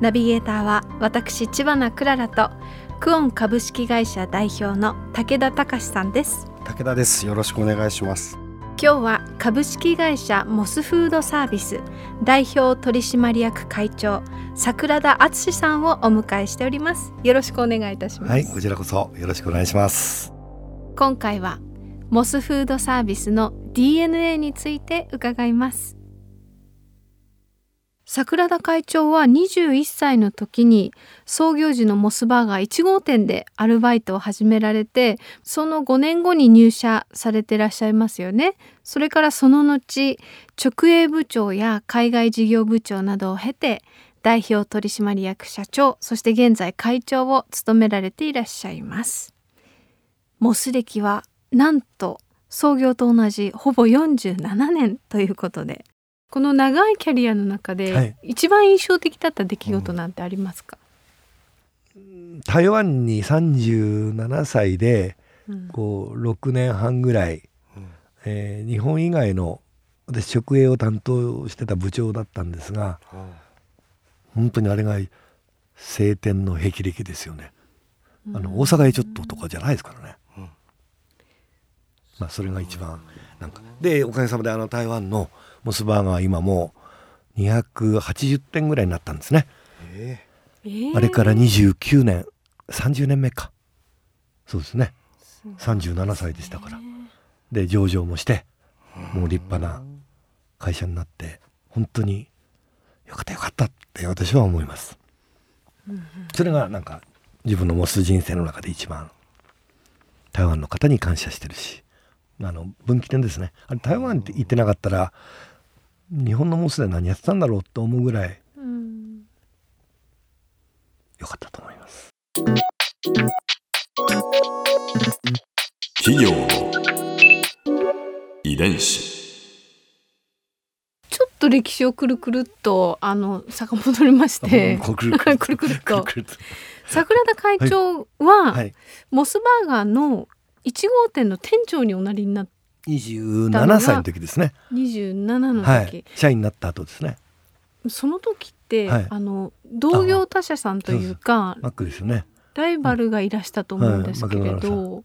ナビゲーターは私千葉なクララとクオン株式会社代表の武田隆さんです。武田です。よろしくお願いします。今日は株式会社モスフードサービス代表取締役会長桜田敦さんをお迎えしております。よろしくお願いいたします。はいこちらこそよろしくお願いします。今回はモスフードサービスの DNA について伺います桜田会長は21歳の時に創業時のモスバーガー1号店でアルバイトを始められてその5年後に入社されてらっしゃいますよね。それからその後直営部長や海外事業部長などを経て代表取締役社長そして現在会長を務められていらっしゃいます。モス歴はなんと創業と同じほぼ47年ということで。この長いキャリアの中で、はい。一番印象的だった出来事なんてありますか、台湾に37歳でうん。こう6年半ぐらい、えー日本以外の私直営を担当してた部長だったんですが本当にあれが晴天の霹靂ですよね、あの大阪へちょっととかじゃないですからね、まあそれが一番なんか。でおかげさまであの台湾のモスバーガー今もう280店ぐらいになったんですね、えー。あれから29年30年目か。そうですね。37歳でしたから。で上場もしてもう立派な会社になって本当によかったよかったって私は思います、それがなんか自分のモス人生の中で一番台湾の方に感謝してるしあの分岐点ですね。あれ台湾って行ってなかったら日本のモスで何やってたんだろうと思うぐらいうん。良かったと思います。企業の遺伝子。ちょっと歴史をくるくるっとあの遡りまして。くる くるくるっと。くるくる桜田会長は、はい。モスバーガーの1号店の店長におなりになっ27歳の時ですね。27の時、はい。社員になった後ですね。その時って、はい。あの同業他社さんというかマックですよね。ライバルがいらしたと思うんですけれはいマクドナルど、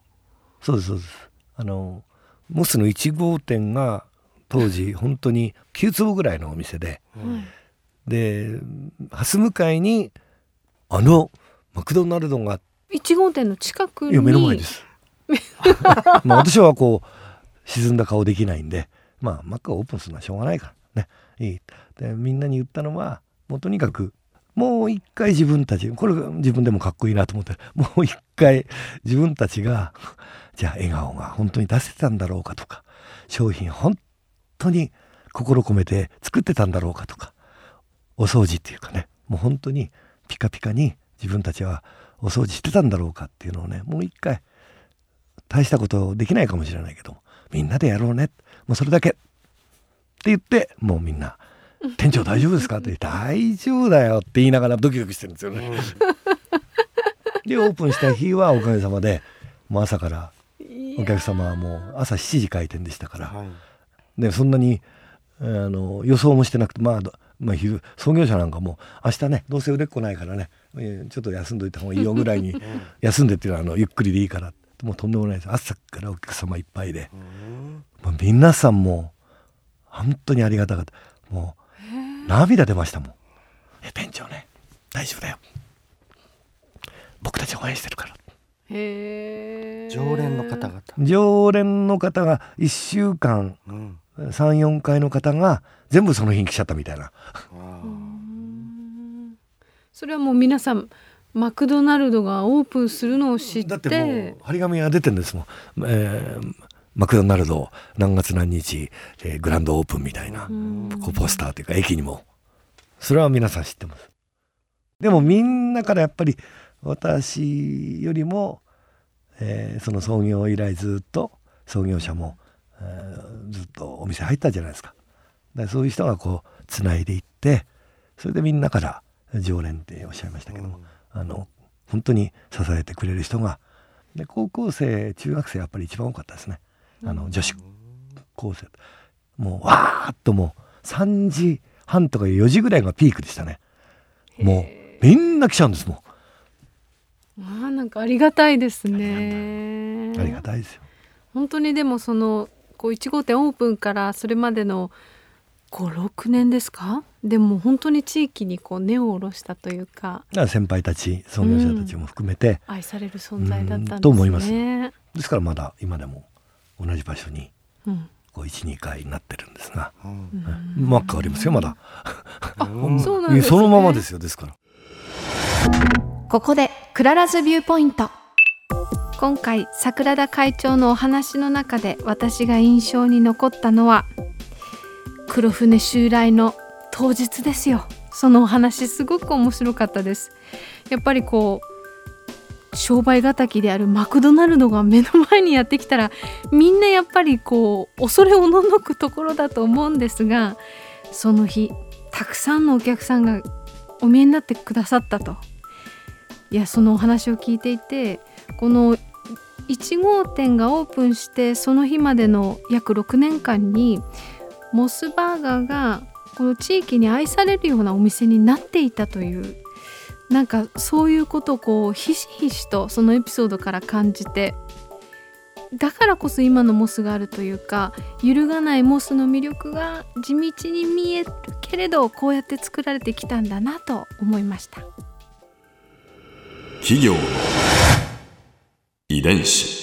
そうですそうです。あのモスの1号店が当時本当に9坪ぐらいのお店ではいで蓮向かいにあのマクドナルドが1号店の近くに。いや目の前です。まあ私はこう沈んだ顔できないんでまあマックがオープンするのはしょうがないからねいい。でみんなに言ったのはもうとにかくもう一回自分たちこれ自分でもかっこいいなと思ってもう一回自分たちがじゃあ笑顔が本当に出せてたんだろうかとか商品本当に心込めて作ってたんだろうかとかお掃除っていうかねもう本当にピカピカに自分たちはお掃除してたんだろうかっていうのをねもう一回大したことできないかもしれないけどみんなでやろうね。もうそれだけ。って言ってもうみんな「店長大丈夫ですか?」って言って「大丈夫だよ」って言いながらドキドキしてるんですよね。でオープンした日はおかげさまでもう朝からお客様はもう朝7時開店でしたから、でそんなにあの予想もしてなくてまあ、どまあ、昼創業者なんかも明日ねどうせ売れっ子ないからね、えーちょっと休んどいた方がいいよぐらいに休んでっていうのはあのゆっくりでいいからもうとんでもないです。朝からお客様いっぱいで、もう皆さんも本当にありがたかった。もう涙出ましたもん「え店長ね大丈夫だよ。僕たち応援してるから」常連の方々、常連の方が1週間うん、34回の方が全部その日に来ちゃったみたいな。うん。それはもう皆さんマクドナルドがオープンするのを知って。だってもう張り紙が出てるんですもん、えーマクドナルド何月何日、えーグランドオープンみたいな、うん。こうポスターというか駅にも。それは皆さん知ってます。でもみんなからやっぱり私よりも、えーその創業以来ずっと創業者も、えーずっとお店入ったじゃないですか。だからそういう人がこうつないでいってそれでみんなから常連っておっしゃいましたけども、あの本当に支えてくれる人がで高校生中学生やっぱり一番多かったですね。あの女子高生もうわーっともう3時半とか4時ぐらいがピークでしたね。もうみんな来ちゃうんですもん。あーなんかありがたいですねありがたいですよ。本当にでもそのこう1号店オープンからそれまでの56年ですか？でも本当に地域にこう根を下ろしたというか。先輩たち創業者たちも含めて、愛される存在だったんですね。うんと思いますですからまだ今でも同じ場所にうん。こう12回になってるんですが、うん。うん。まあ変わりますよまだ。うん。そうなんですね。そのままですよですから。ここでクララズビューポイント。今回桜田会長のお話の中で私が印象に残ったのは黒船襲来の当日ですよ。そのお話すごく面白かったです。やっぱりこう商売敵であるマクドナルドが目の前にやってきたらみんなやっぱりこう恐れおののくところだと思うんですがその日たくさんのお客さんがお見えになってくださったと。いやそのお話を聞いていてこの1号店がオープンしてその日までの約6年間にモスバーガーがこの地域に愛されるようなお店になっていたというなんかそういうことをこうひしひしとそのエピソードから感じてだからこそ今のモスがあるというか揺るがないモスの魅力が地道に見えるけれどこうやって作られてきたんだなと思いました。企業遺伝子